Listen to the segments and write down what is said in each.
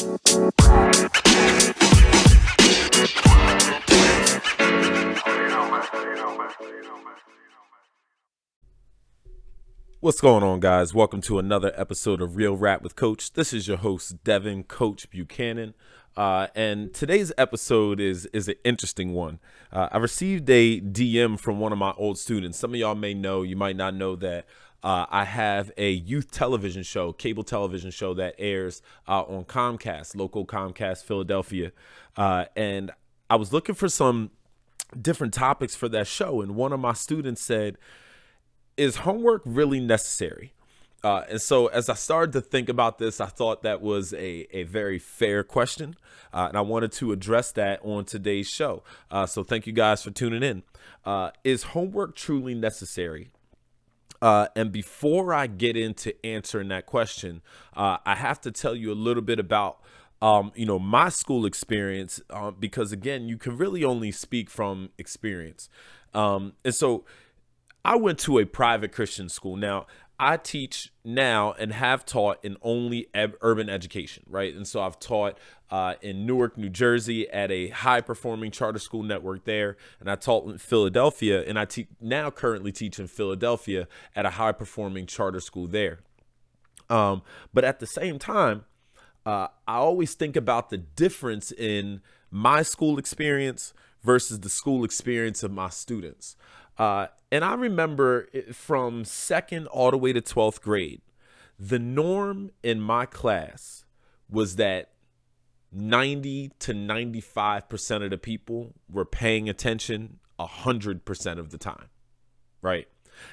What's going on, guys? Welcome to another episode of Real Rap with Coach. This is your host, Devin Coach Buchanan. Uh, and today's episode is is an interesting one. Uh, I received a DM from one of my old students. Some of y'all may know, you might not know that uh, I have a youth television show, cable television show that airs uh, on Comcast, local Comcast Philadelphia. Uh, and I was looking for some different topics for that show, and one of my students said, is homework really necessary? Uh, and so as I started to think about this, I thought that was a, a very fair question. Uh, and I wanted to address that on today's show. Uh, so thank you guys for tuning in. Uh, is homework truly necessary? Uh, and before I get into answering that question, uh, I have to tell you a little bit about um, you know, my school experience, uh, because again, you can really only speak from experience. Um, and so I went to a private Christian school. Now, I teach now and have taught in only urban education, right? And so I've taught uh, in Newark, New Jersey at a high performing charter school network there. And I taught in Philadelphia, and I te- now currently teach in Philadelphia at a high performing charter school there. Um, but at the same time, uh, I always think about the difference in my school experience versus the school experience of my students. Uh, and I remember from second all the way to 12th grade, the norm in my class was that 90 to 95% of the people were paying attention 100% of the time, right?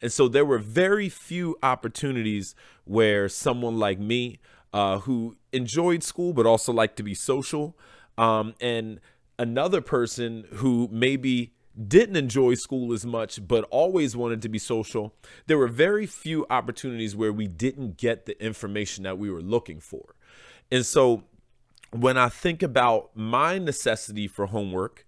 And so there were very few opportunities where someone like me, uh, who enjoyed school but also liked to be social, um, and another person who maybe didn't enjoy school as much, but always wanted to be social, there were very few opportunities where we didn't get the information that we were looking for. And so when I think about my necessity for homework,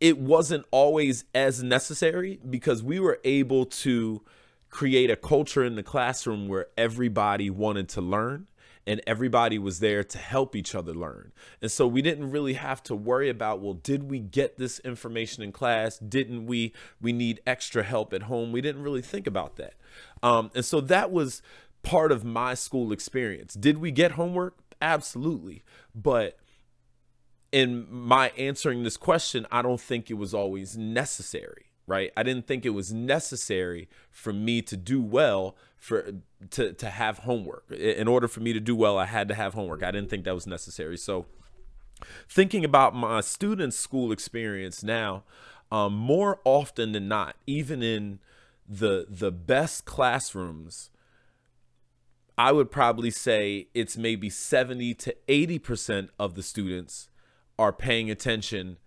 it wasn't always as necessary because we were able to create a culture in the classroom where everybody wanted to learn and everybody was there to help each other learn. And so we didn't really have to worry about, well, did we get this information in class? Didn't we? We need extra help at home. We didn't really think about that. Um, and so that was part of my school experience. Did we get homework? Absolutely. But in my answering this question, I don't think it was always necessary right? I didn't think it was necessary for me to do well for to to have homework. In order for me to do well i had to have homework. I didn't think that was necessary. So thinking about my students school experience now um, more often than not even in the the best classrooms i would probably say it's maybe 70 to 80 percent of the students are paying attention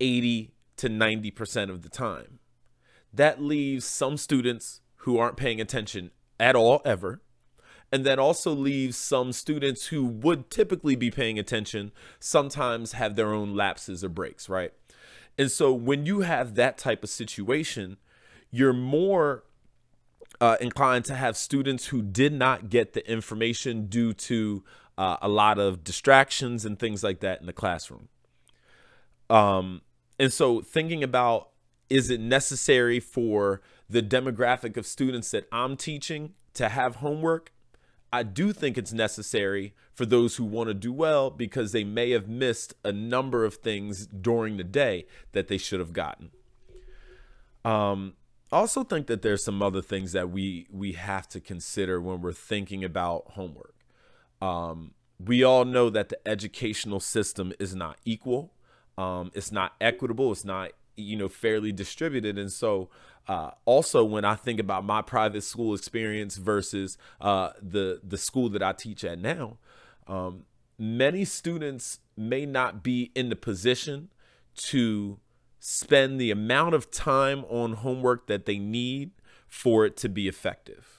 80 to 90% of the time. That leaves some students who aren't paying attention at all, ever. And that also leaves some students who would typically be paying attention, sometimes have their own lapses or breaks, right? And so when you have that type of situation, you're more uh, inclined to have students who did not get the information due to uh, a lot of distractions and things like that in the classroom. Um, and so thinking about is it necessary for the demographic of students that I'm teaching to have homework? I do think it's necessary for those who want to do well because they may have missed a number of things during the day that they should have gotten. Um, I also think that there's some other things that we we have to consider when we're thinking about homework. Um, we all know that the educational system is not equal. Um, it's not equitable. It's not you know fairly distributed, and so uh, also when I think about my private school experience versus uh, the the school that I teach at now, um, many students may not be in the position to spend the amount of time on homework that they need for it to be effective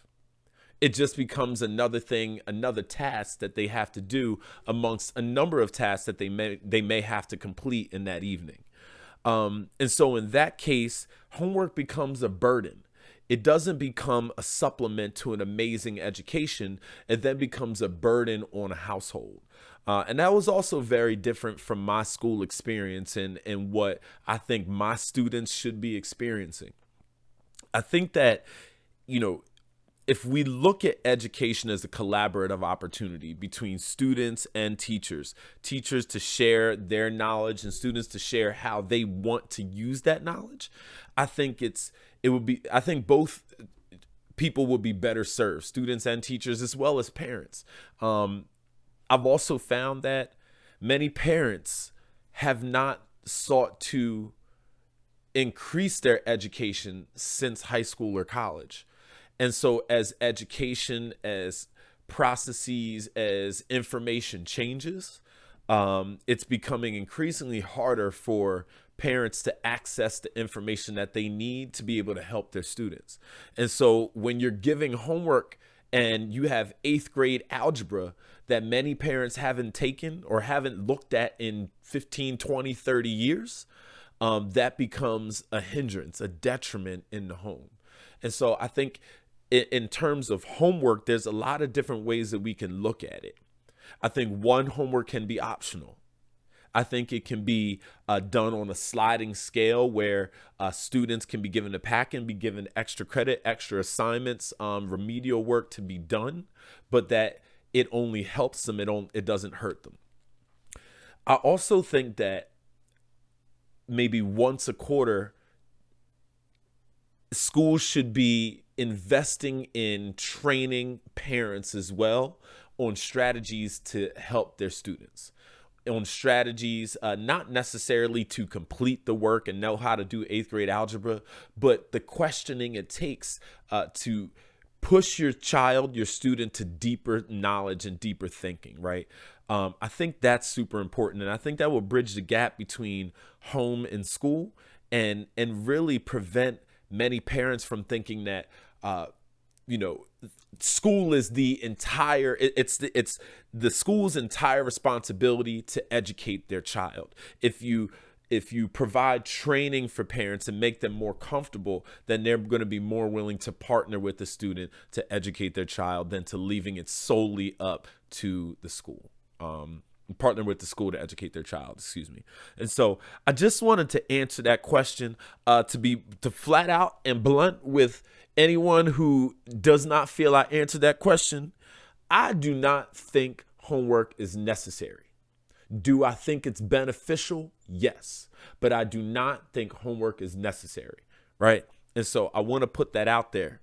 it just becomes another thing, another task that they have to do amongst a number of tasks that they may they may have to complete in that evening. Um, and so in that case, homework becomes a burden. it doesn't become a supplement to an amazing education. It then becomes a burden on a household. Uh, and that was also very different from my school experience and, and what I think my students should be experiencing. I think that, you know, if we look at education as a collaborative opportunity between students and teachers, teachers to share their knowledge and students to share how they want to use that knowledge, I think it's it would be I think both people would be better served, students and teachers as well as parents. Um, I've also found that many parents have not sought to increase their education since high school or college. And so, as education, as processes, as information changes, um, it's becoming increasingly harder for parents to access the information that they need to be able to help their students. And so, when you're giving homework and you have eighth grade algebra that many parents haven't taken or haven't looked at in 15, 20, 30 years, um, that becomes a hindrance, a detriment in the home. And so I think in terms of homework, there's a lot of different ways that we can look at it. I think one homework can be optional. I think it can be uh, done on a sliding scale where uh, students can be given a pack and be given extra credit, extra assignments, um, remedial work to be done, but that it only helps them. It don't. It doesn't hurt them. I also think that maybe once a quarter, schools should be investing in training parents as well on strategies to help their students. On strategies uh, not necessarily to complete the work and know how to do eighth grade algebra but the questioning it takes uh, to push your child your student to deeper knowledge and deeper thinking right? Um, i think that's super important and i think that will bridge the gap between home and school and and really prevent many parents from thinking that uh, you know school is the entire it, it's the, it's the school's entire responsibility to educate their child if you if you provide training for parents and make them more comfortable, then they're going to be more willing to partner with the student to educate their child than to leaving it solely up to the school. Um, partner with the school to educate their child excuse me. And so i just wanted to answer that question uh, to be to flat out and blunt with anyone who does not feel i answered that question. I do not think homework is necessary. Do i think it's beneficial? Yes. But i do not think homework is necessary right? And so i want to put that out there.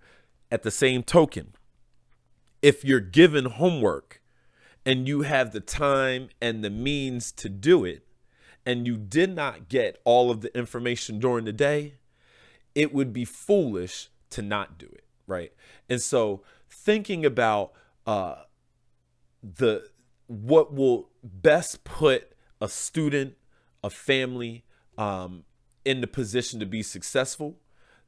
At the same token if you're given homework and you have the time and the means to do it, and you did not get all of the information during the day, it would be foolish to not do it, right? And so thinking about uh, the what will best put a student, a family, um, in the position to be successful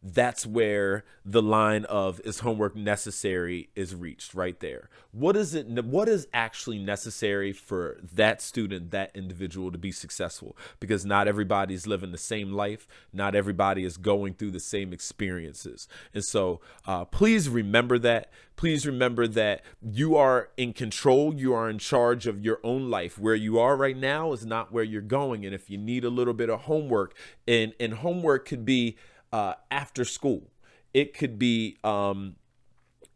that's where the line of is homework necessary? is reached right there. What is it what is actually necessary for that student that individual to be successful? Because not everybody's living the same life. Not everybody is going through the same experiences. And so uh, please remember that. Please remember that you are in control. You are in charge of your own life. Where you are right now is not where you're going. And if you need a little bit of homework and and homework could be uh, after school. It could be um,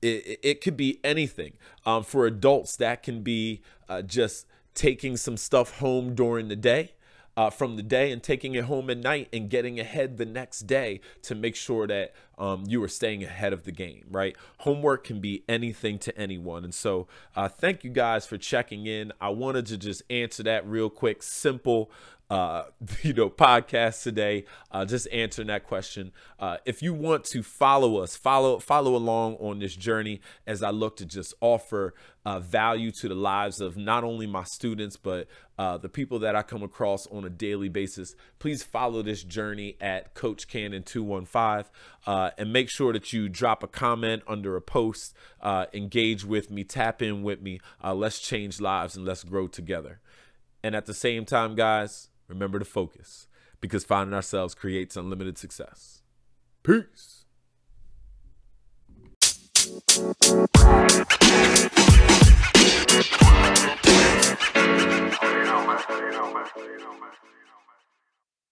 it, it could be anything. Um, for adults, that can be uh, just taking some stuff home during the day. Uh, from the day and taking it home at night and getting ahead the next day to make sure that um, you are staying ahead of the game, right? Homework can be anything to anyone. And so, uh, thank you guys for checking in. I wanted to just answer that real quick, simple uh, you know, podcast today, uh, just answering that question. Uh, if you want to follow us, follow follow along on this journey as I look to just offer uh, value to the lives of not only my students but uh, the people that I come across on a daily basis. Please follow this journey at Coach Cannon two one five, uh, and make sure that you drop a comment under a post, engage with me, tap in with me. let's change lives and let's grow together. And at the same time, guys Remember to focus because finding ourselves creates unlimited success. Peace.